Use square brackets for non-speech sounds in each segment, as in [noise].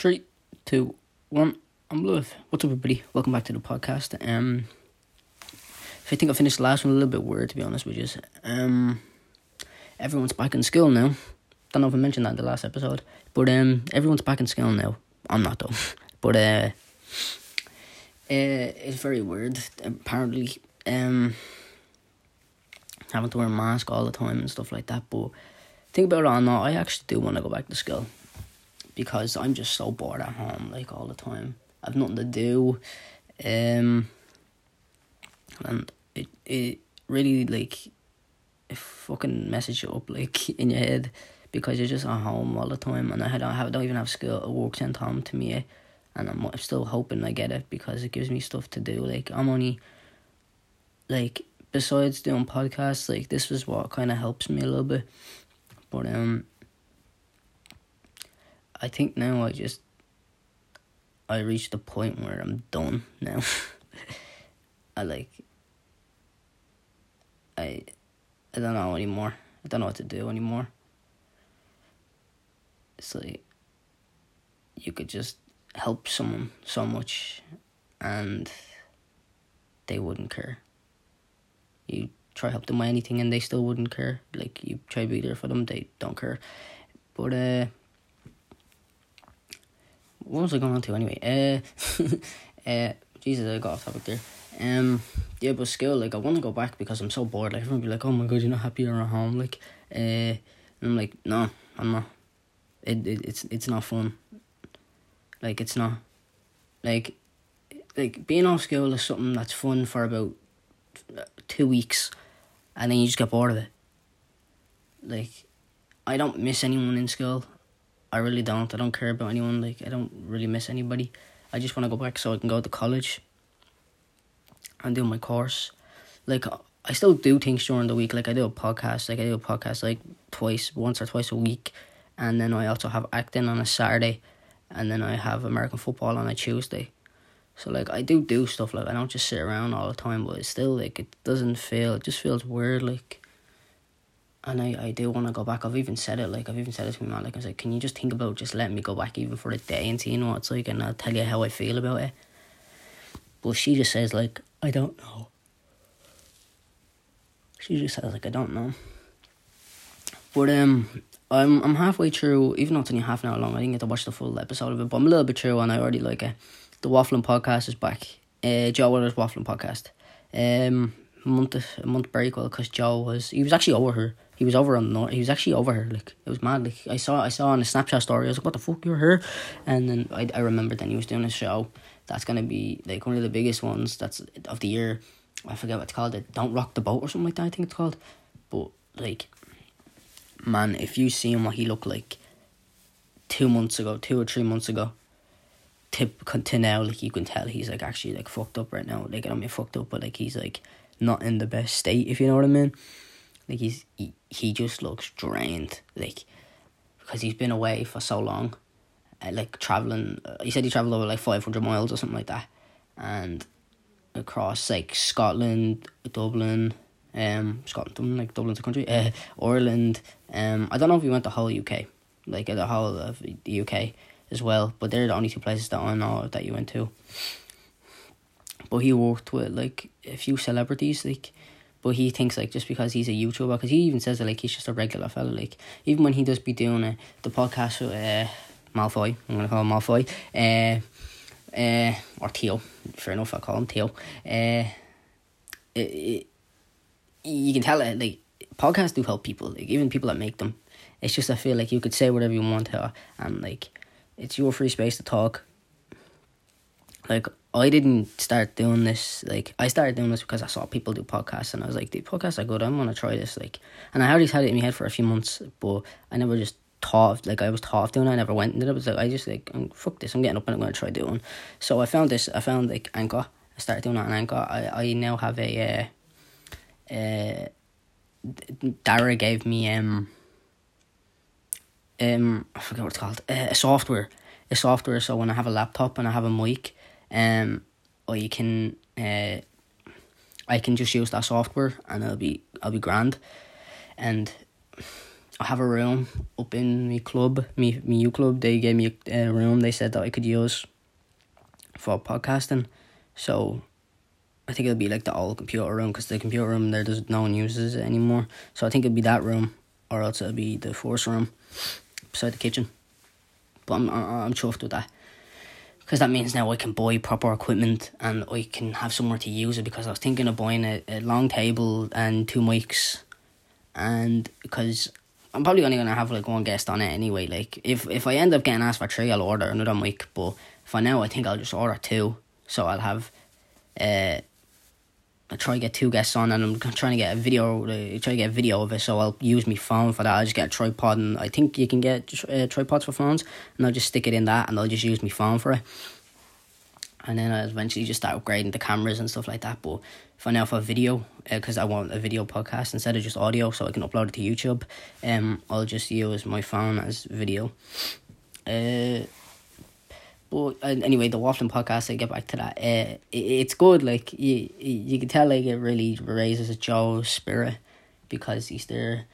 Three, two, one. I'm Blue. What's up, everybody? Welcome back to the podcast. Um, if I think I finished the last one a little bit weird, to be honest with you. Um, everyone's back in school now. Don't know if I mentioned that in the last episode, but um, everyone's back in school now. I'm not though, [laughs] but uh, uh, it's very weird. Apparently, um, having to wear a mask all the time and stuff like that. But think about it or not, I actually do want to go back to school because I'm just so bored at home, like all the time. I've nothing to do, um, and it it really like it fucking messes you up like [laughs] in your head because you're just at home all the time, and I don't have don't even have school work sent home to me, and I'm, I'm still hoping I get it because it gives me stuff to do. Like I'm only like besides doing podcasts, like this is what kind of helps me a little bit, but um I think now I just I reached the point where I'm done now. [laughs] I like I I don't know anymore. I don't know what to do anymore. It's like you could just help someone so much and they wouldn't care. You try to help them with anything and they still wouldn't care. Like you try to be there for them, they don't care. But uh what was I going on to anyway? Uh, [laughs] uh, Jesus, I got off topic there. Um, yeah, but still, like, I want to go back because I'm so bored. Like, everyone be like, "Oh my god, you're not happy at home." Like, uh, and I'm like, no, I'm not. It, it it's it's not fun. Like, it's not. Like, like being off school is something that's fun for about two weeks, and then you just get bored of it. Like, I don't miss anyone in school. I really don't. I don't care about anyone. Like I don't really miss anybody. I just want to go back so I can go to college and do my course. Like I still do things during the week. Like I do a podcast. Like I do a podcast like twice, once or twice a week, and then I also have acting on a Saturday, and then I have American football on a Tuesday. So like I do do stuff. Like I don't just sit around all the time. But it's still like it doesn't feel. It just feels weird. Like and I, I do want to go back. I've even said it, like, I've even said it to my mom, like, I was like, can you just think about just letting me go back even for a day and seeing what it's like, and I'll tell you how I feel about it. But she just says, like, I don't know. She just says, like, I don't know. But, um, I'm I'm halfway through, even though it's only half an hour long, I didn't get to watch the full episode of it, but I'm a little bit through, and I already like it. The Waffling Podcast is back. Uh, Joe Weller's Waffling Podcast. Um, month a month break, well, because Joe was, he was actually over here he was over on the north. He was actually over here. Like it was mad. Like I saw I saw on a Snapchat story. I was like, "What the fuck, you're here?" And then I I remembered then he was doing a show that's gonna be like one of the biggest ones that's of the year. I forget what it's called. It Don't Rock the Boat or something like that. I think it's called. But like, man, if you see him what he looked like two months ago, two or three months ago, to to now, like you can tell he's like actually like fucked up right now. Like I mean fucked up, but like he's like not in the best state. If you know what I mean. Like he's he, he just looks drained. Like because he's been away for so long, uh, like traveling. Uh, he said he traveled over like five hundred miles or something like that, and across like Scotland, Dublin, um, Scotland, like Dublin's a country, uh, Ireland. Um, I don't know if he went the whole UK, like the whole of the UK as well. But they're the only two places that I know that you went to. But he worked with like a few celebrities, like but he thinks like just because he's a YouTuber, because he even says that like he's just a regular fella. Like even when he does be doing uh, the podcast with uh, Malfoy, I'm gonna call him Malfoy, uh, uh, or Theo. Fair enough, I call him Theo. Uh, it, it, you can tell it like podcasts do help people, like even people that make them. It's just I feel like you could say whatever you want to, and like it's your free space to talk. Like I didn't start doing this like I started doing this because I saw people do podcasts and I was like, the podcasts are good. I'm gonna try this like, and I already had it in my head for a few months, but I never just thought like I was thought of doing. it. I never went and it. was like I just like fuck this. I'm getting up and I'm gonna try doing. So I found this. I found like Anchor. I started doing it on Anchor. I I now have a. Uh, uh, Dara gave me um. Um, I forget what it's called. Uh, a software, a software. So when I have a laptop and I have a mic, um, or you can uh, I can just use that software and it'll be I'll be grand, and I have a room up in my club, me me U club. They gave me a, room. They said that I could use for podcasting. So I think it'll be like the old computer room because the computer room there does no one uses it anymore. So I think it'll be that room, or else it'll be the force room beside the kitchen. But I'm I'm chuffed with that because that means now I can buy proper equipment and I can have somewhere to use it. Because I was thinking of buying a, a long table and two mics, and because I'm probably only gonna have like one guest on it anyway. Like if if I end up getting asked for three, I'll order another mic. But for now, I think I'll just order two. So I'll have, uh, I try to get two guests on, and I'm trying to get a video. Uh, try to get a video of it. So I'll use my phone for that. I'll just get a tripod, and I think you can get uh, tripods for phones, and I'll just stick it in that, and I'll just use my phone for it. And then I eventually just start upgrading the cameras and stuff like that. But for now, for video, because uh, I want a video podcast instead of just audio, so I can upload it to YouTube. Um, I'll just use my phone as video. Uh, but anyway, the waffling podcast. I get back to that. Uh, it, it's good. Like you, you can tell, like it really raises a Joe's spirit because he's there,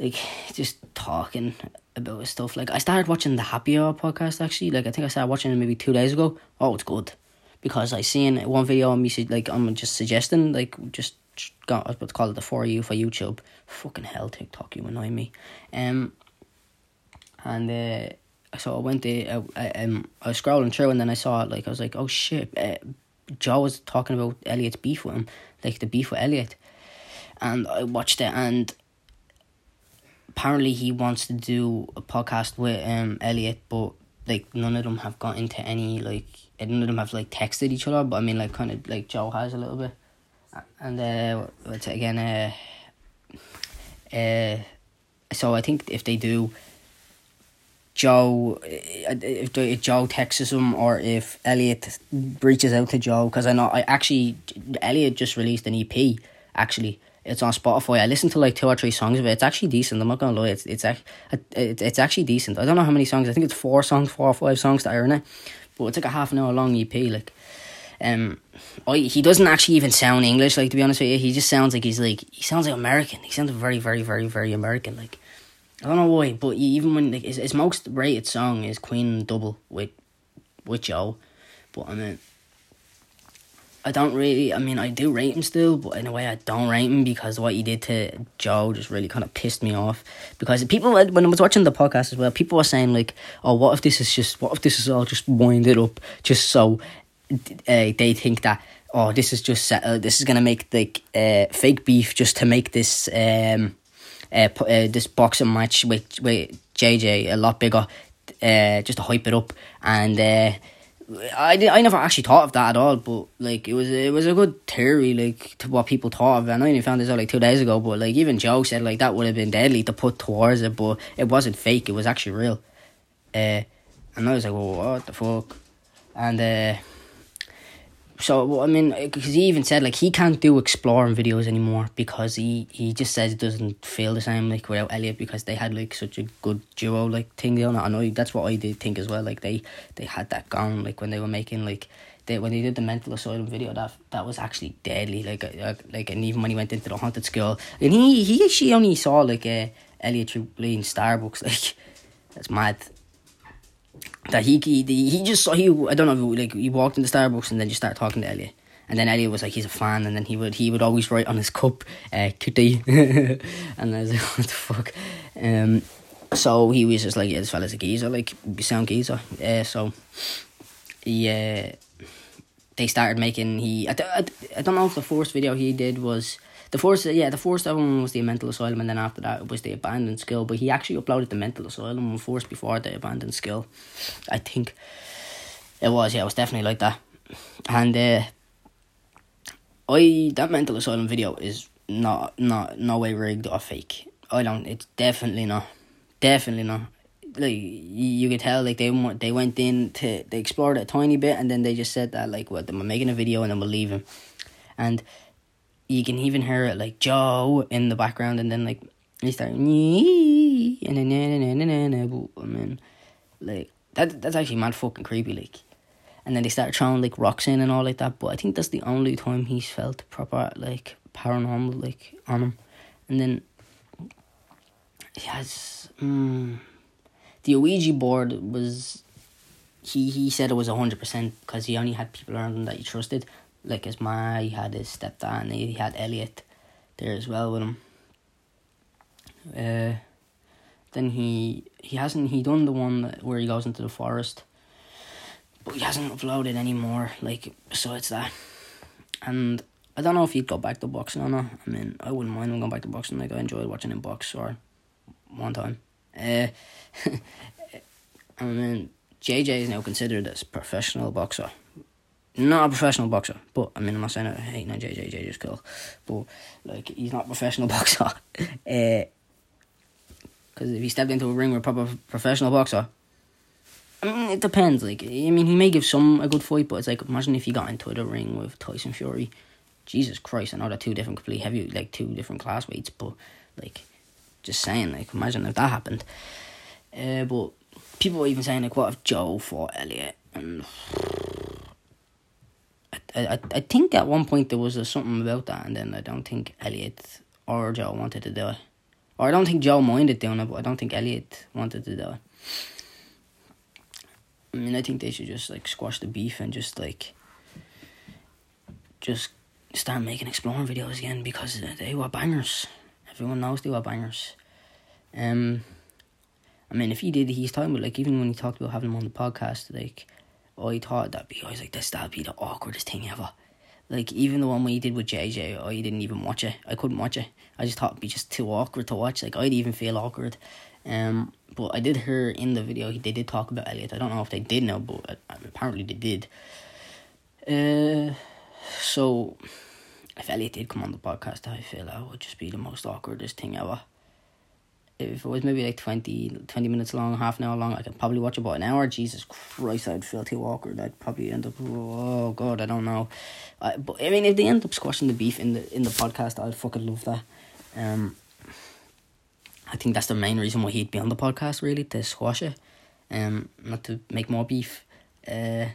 like just talking about stuff. Like I started watching the Happy Hour podcast actually. Like I think I started watching it maybe two days ago. Oh, it's good because I seen one video on me like I'm just suggesting like just got about to call it the for you for YouTube. Fucking hell, TikTok, you annoy me. Um, and uh, so I went there. I, I, um, I was scrolling through and then I saw it. Like I was like, oh shit. Uh, Joe was talking about Elliot's beef with him, like the beef with Elliot, and I watched it and apparently he wants to do a podcast with um Elliot, but like none of them have got into any like none of them have like texted each other. But I mean, like kind of like Joe has a little bit, and uh, what's it again? Uh, uh, so I think if they do. Joe, uh, if, if Joe texts him or if Elliot reaches out to Joe, because I know I actually Elliot just released an EP actually it's on Spotify. I listened to like two or three songs of it. It's actually decent. I'm not gonna lie. It's it's it's, actually decent. I don't know how many songs. I think it's four songs, four or five songs that are in it. But it's like a half an hour long EP. Like, um, I, he doesn't actually even sound English. Like to be honest with you, he just sounds like he's like he sounds like American. He sounds very very very very American. Like I don't know why, but even when like his, his most rated song is Queen Double with with Joe, but I mean I don't really. I mean, I do rate him still, but in a way, I don't rate him because what he did to Joe just really kind of pissed me off. Because people, when I was watching the podcast as well, people were saying like, "Oh, what if this is just? What if this is all just winded up just so uh, they think that." Oh, this is just uh, this is gonna make like uh, fake beef just to make this um uh, uh this boxing match with with JJ a lot bigger, uh, just to hype it up and uh I, I never actually thought of that at all, but like it was it was a good theory like to what people thought of. And I only found this out like two days ago, but like even Joe said like that would have been deadly to put towards it, but it wasn't fake. It was actually real. Uh, and I was like, well, what the fuck? And uh, so I mean, because he even said like he can't do exploring videos anymore because he he just says it doesn't feel the same like without Elliot because they had like such a good duo like thing going on. I know that's what I did think as well. Like they they had that gone like when they were making like they when they did the mental asylum video that that was actually deadly. Like uh, like and even when he went into the haunted school and he he actually only saw like uh, Elliot through playing Starbucks [laughs] like that's mad that he he he just saw he I don't know like he walked into Starbucks and then just started talking to Elliot. And then Elliot was like, he's a fan, and then he would he would always write on his cup, uh, [laughs] and I was like, [laughs] what the fuck. Um, so he was just like, yeah, this fella's a geezer, like sound geezer. Uh, so yeah, they started making. He I, I, I don't know if the first video he did was the first, yeah, the first album was the Mental Asylum, and then after that it was the Abandoned Skill. But he actually uploaded the Mental Asylum first before the Abandoned Skill. I think it was, yeah, it was definitely like that. And uh, I that Mental Asylum video is not not no way rigged or fake. I don't. It's definitely not. Definitely not. Like you could tell, like they they went in to they explored a tiny bit, and then they just said that like, what, well, I'm making a video and then we'll leave him, and you can even hear it like Joe in the background, and then like they start and then mean, like that that's actually mad fucking creepy. Like, and then they start throwing like rocks in and all like that. But I think that's the only time he's felt proper like paranormal like on him, and then he has mm, the Ouija board was he he said it was hundred percent because he only had people around him that he trusted, like his ma. He had his stepdad, and he had Elliot there as well with him. Uh, then he he hasn't he done the one where he goes into the forest, but he hasn't uploaded anymore. Like so, it's that, and I don't know if he'd go back to boxing or not. I mean, I wouldn't mind him going back to boxing. Like I enjoyed watching him box or one time. Uh, [laughs] I mean, JJ is now considered as professional boxer. Not a professional boxer, but I mean, I'm not saying I hate on JJ. JJ's cool, but like he's not a professional [laughs] boxer. [laughs] Because uh, if he stepped into a ring with a proper professional boxer, I mean, it depends. Like, I mean, he may give some a good fight, but it's like imagine if he got into the ring with Tyson Fury. Jesus Christ, I know they're two different, complete heavy, like two different class weights, but like, just saying, like, imagine if that happened. Uh, but people were even saying like, what if Joe fought Elliot? And I, I, I think at one point there was a, something about that, and then I don't think Elliot or Joe wanted to do it. Or I don't think Joe minded doing it, but I don't think Elliot wanted to do it. I mean, I think they should just like squash the beef and just like just start making exploring videos again because they were bangers. Everyone knows they were bangers. Um, I mean, if he did, he's talking about like even when he talked about having him on the podcast, like, oh, he thought that'd be, I was like, this that'd be the awkwardest thing ever. Like even the one we did with JJ, I didn't even watch it. I couldn't watch it. I just thought it'd be just too awkward to watch. Like I'd even feel awkward. Um, but I did hear in the video they did talk about Elliot. I don't know if they did know, but apparently they did. Uh, so if Elliot did come on the podcast, I feel that would just be the most awkwardest thing ever if it was maybe like 20, 20 minutes long, half an hour long, I could probably watch about an hour. Jesus Christ, I'd feel too awkward. I'd probably end up, oh God, I don't know. I, but I mean, if they end up squashing the beef in the in the podcast, I'd fucking love that. Um, I think that's the main reason why he'd be on the podcast, really, to squash it, um, not to make more beef. Uh,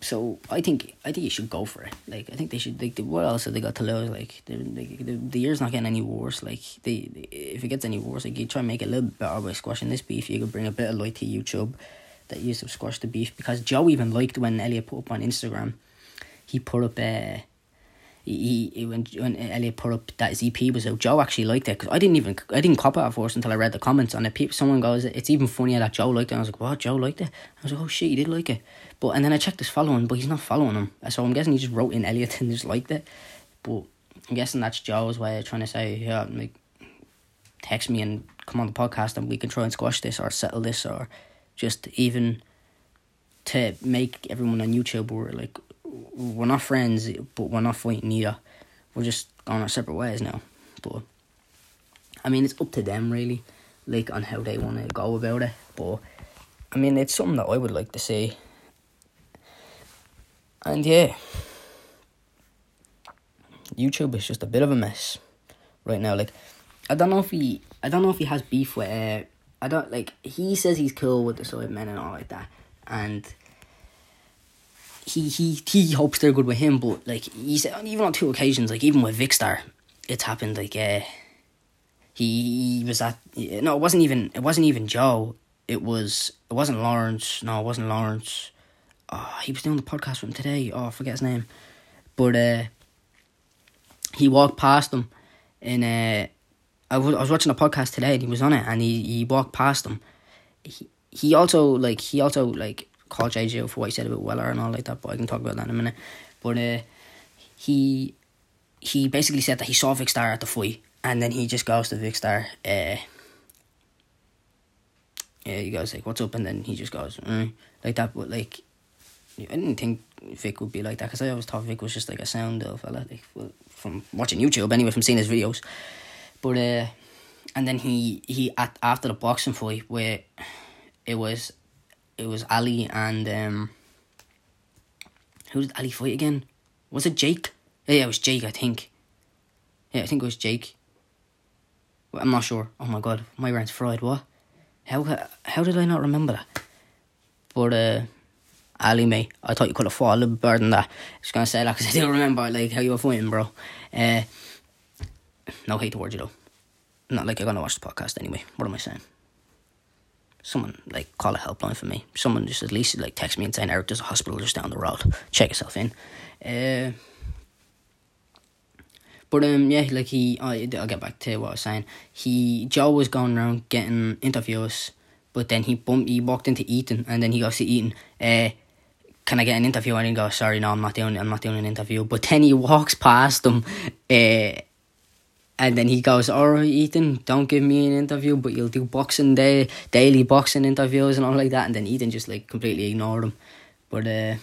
so I think I think you should go for it. Like I think they should. Like what else have they got to lose? Like the the, the year's not getting any worse. Like they, they, if it gets any worse, like you try and make it a little better by squashing this beef. You could bring a bit of light to YouTube that used to squash the beef because Joe even liked when Elliot put up on Instagram. He put up a. Uh, he, he when when Elliot put up that his EP was out, Joe actually liked it because I didn't even I didn't cop it at first until I read the comments on it. Someone goes, "It's even funnier that Joe liked it." And I was like, "What? Joe liked it?" I was like, "Oh shit, he did like it." But and then I checked his following, but he's not following him. So I'm guessing he just wrote in Elliot [laughs] and just liked it. But I'm guessing that's Joe's way of trying to say, yeah, like text me and come on the podcast and we can try and squash this or settle this or just even to make everyone on YouTube we're like we're not friends but we're not fighting either. We're just going our separate ways now. But I mean it's up to them really, like on how they wanna go about it. But I mean it's something that I would like to see and yeah, YouTube is just a bit of a mess right now. Like, I don't know if he, I don't know if he has beef with. Uh, I don't like. He says he's cool with the Sidemen and all like that, and he he he hopes they're good with him. But like he said, even on two occasions, like even with Vikkstar, it's happened. Like, uh, he, was at no, it wasn't even it wasn't even Joe. It was it wasn't Lawrence. No, it wasn't Lawrence oh, he was doing the podcast with him today. Oh, I forget his name, but uh, he walked past him, and uh, I was I was watching a podcast today, and he was on it, and he, he walked past him. He he also like he also like called JJ for what he said about Weller and all like that, but I can talk about that in a minute. But uh, he he basically said that he saw Vikkstar at the fight, and then he just goes to Vikkstar. Uh, yeah, he goes like, "What's up?" and then he just goes mm, like that. But like I didn't think Vic would be like that because I always thought Vic was just like a sound fella, like from watching YouTube anyway, from seeing his videos. But uh, and then he he at after the boxing fight where it was it was Ali and um who did Ali fight again? Was it Jake? Yeah, it was Jake, I think. Yeah, I think it was Jake. Well, I'm not sure. Oh my god, my brain's fried. What? How how did I not remember that? But uh Ali, mate, I thought you could have fought a little bit better than that. Just gonna say that because [laughs] I do remember like how you were fighting, bro. Uh, no hate towards you though. not like you're gonna watch the podcast anyway. What am I saying? Someone like call a helpline for me. Someone just at least like text me and saying Eric, there's a hospital just down the road. Check yourself in. Uh, but um, yeah, like he, I, I'll get back to what I was saying. He Joe was going around getting interviews, but then he bumped, he walked into Ethan, and then he goes to Ethan. Uh, can I get an interview? And he goes, sorry, no, I'm not doing, I'm not doing an interview. But then he walks past them, uh, and then he goes, all right, Ethan, don't give me an interview, but you'll do boxing day, daily boxing interviews and all like that. And then Ethan just like completely ignored him. But uh,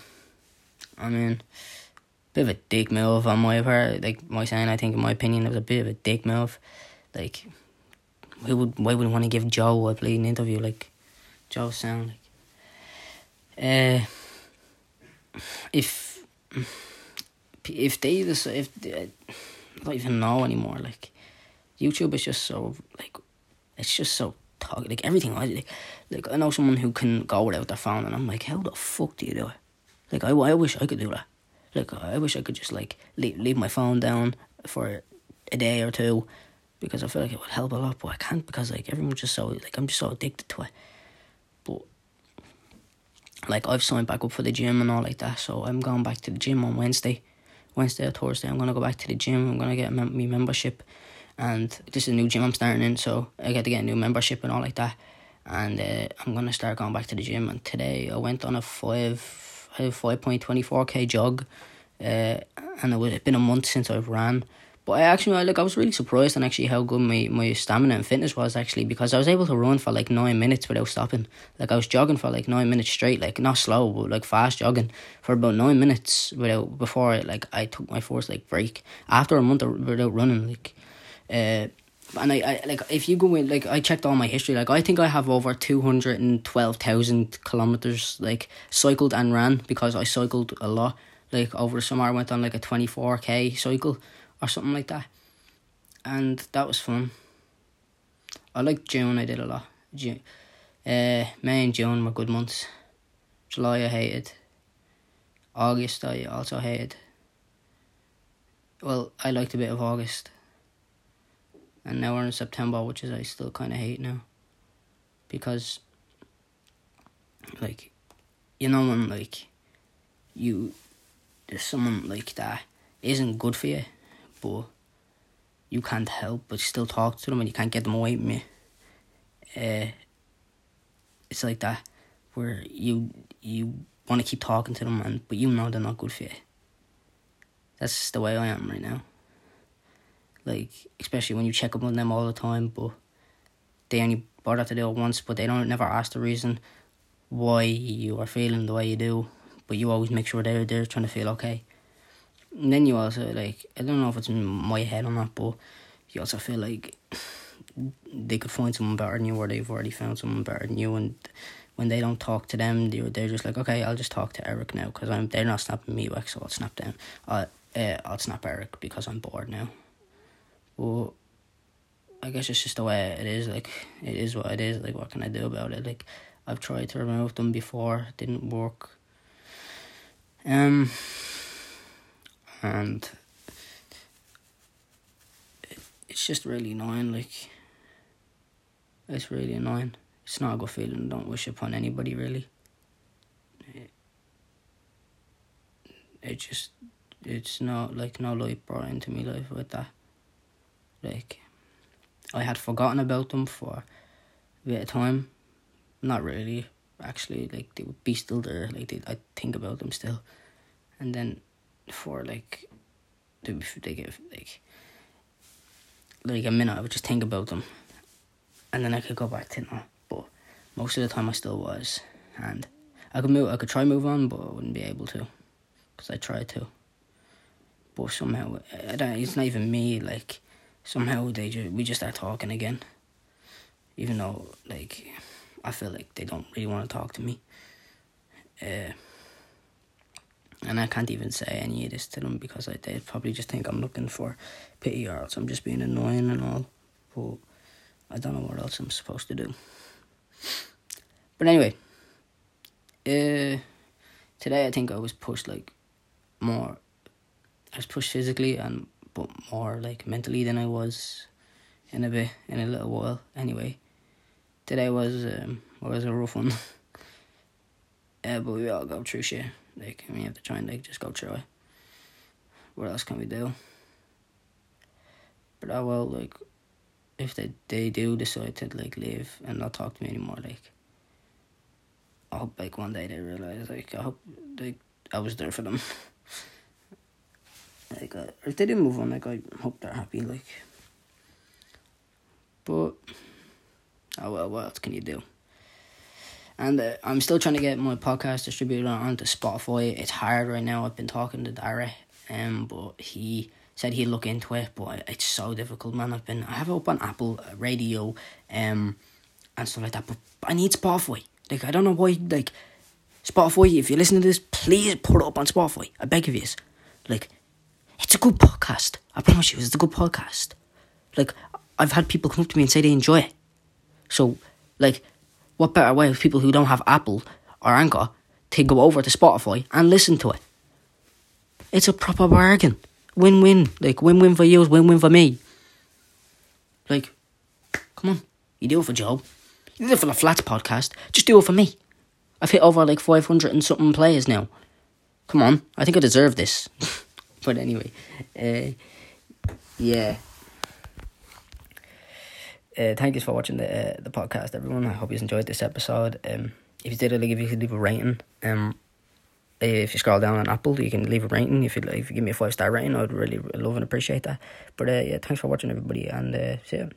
I mean bit of a dick move on my part. Like my saying, I think in my opinion, it was a bit of a dick move. Like, why would why would want to give Joe a bleeding interview? Like, Joe sound like. Uh, if if they if they, I don't even know anymore. Like, YouTube is just so like, it's just so toxic. Like everything I like, like I know someone who can go without their phone, and I'm like, how the fuck do you do it? Like I, I wish I could do that. Like I wish I could just like leave, leave my phone down for a day or two because I feel like it would help a lot, but I can't because like everyone's just so like I'm just so addicted to it. But like I've signed back up for the gym and all like that, so I'm going back to the gym on Wednesday. Wednesday or Thursday, I'm gonna go back to the gym. I'm gonna get me membership, and this is a new gym I'm starting in, so I get to get a new membership and all like that. And uh, I'm gonna start going back to the gym. And today I went on a five a 5.24k jog, uh, and it was been a month since I've ran. But I actually like I was really surprised on actually how good my, my stamina and fitness was actually because I was able to run for like nine minutes without stopping. Like I was jogging for like nine minutes straight, like not slow, but like fast jogging for about nine minutes without before like I took my first like break after a month of without running. Like, uh, and I, I like if you go in like I checked all my history like I think I have over two hundred and twelve thousand kilometers like cycled and ran because I cycled a lot like over the summer I went on like a twenty four k cycle or something like that and that was fun. I like June I did a lot. June, uh, May and June were good months. July I hated. August I also hated. Well, I liked a bit of August and now we're in September, which is I still kind of hate now, because like, you know when like you there's someone like that isn't good for you, but you can't help but still talk to them and you can't get them away from you. Uh, it's like that where you you want to keep talking to them and but you know they're not good for you. That's the way I am right now like especially when you check up on them all the time, but they only bother to do it once, but they don't never ask the reason why you are feeling the way you do, but you always make sure they're they're trying to feel okay. And then you also like I don't know if it's in my head or not, but you also feel like they could find someone better than you, or they've already found someone better than you, and when they don't talk to them, they're they're just like, okay, I'll just talk to Eric now because I'm they're not snapping me back, so I'll snap them. Uh, uh, I'll snap Eric because I'm bored now. Well, I guess it's just the way it is. Like it is what it is. Like what can I do about it? Like I've tried to remove them before, it didn't work. Um, and it's just really annoying. Like it's really annoying. It's not a good feeling. Don't wish upon anybody really. It, it just it's not like no light brought into me life with that. Like, I had forgotten about them for a bit of time. Not really, actually. Like, they would be still there. Like, they, I think about them still. And then for like, they, they give like, like a minute, I would just think about them. And then I could go back to them. But most of the time, I still was. And I could move, I could try move on, but I wouldn't be able to. Because I tried to. But somehow, I don't, it's not even me, like, somehow they just we just start talking again. Even though like I feel like they don't really want to talk to me. Uh, and I can't even say any of this to them because I, they probably just think I'm looking for pity or else I'm just being annoying and all. But I don't know what else I'm supposed to do. But anyway, uh, today I think I was pushed like more. I was pushed physically and but more like mentally than I was in a bit, in a little while. Anyway, today was um, was a rough one. [laughs] yeah, but we all go through shit. Like, we have to try and like just go it. What else can we do? But I will like, if they they do decide to like leave and not talk to me anymore, like, I hope like one day they realize like I hope like I was there for them. [laughs] like, uh, if they didn't move on, like I hope they're happy. Like, but oh well, what else can you do? And uh, I'm still trying to get my podcast distributed onto Spotify. It's hard right now. I've been talking to Dara, um, but he said he'd look into it. But it's so difficult, man. I've been I have it up on Apple uh, Radio, um, and stuff like that. But I need Spotify. Like I don't know why. Like Spotify, if you listen to this, please put it up on Spotify. I beg of you. Like, it's a good podcast. I promise you, it's a good podcast. Like, I've had people come up to me and say they enjoy it. So, like, what better way for people who don't have Apple or Anchor to go over to Spotify and listen to it? It's a proper bargain. Win win. Like, win win for you, win win for me. Like, come on. You do it for Joe. You do it for the Flats podcast. Just do it for me. I've hit over like 500 and something players now. Come on. I think I deserve this. [laughs] but anyway. Uh, yeah. Uh, thank you for watching the uh, the podcast, everyone. I hope you enjoyed this episode. Um, if you did, like, if you could leave a rating, um, if you scroll down on Apple, you can leave a rating. If you if you give me a five star rating, I'd really love and appreciate that. But uh, yeah, thanks for watching, everybody, and uh, see you.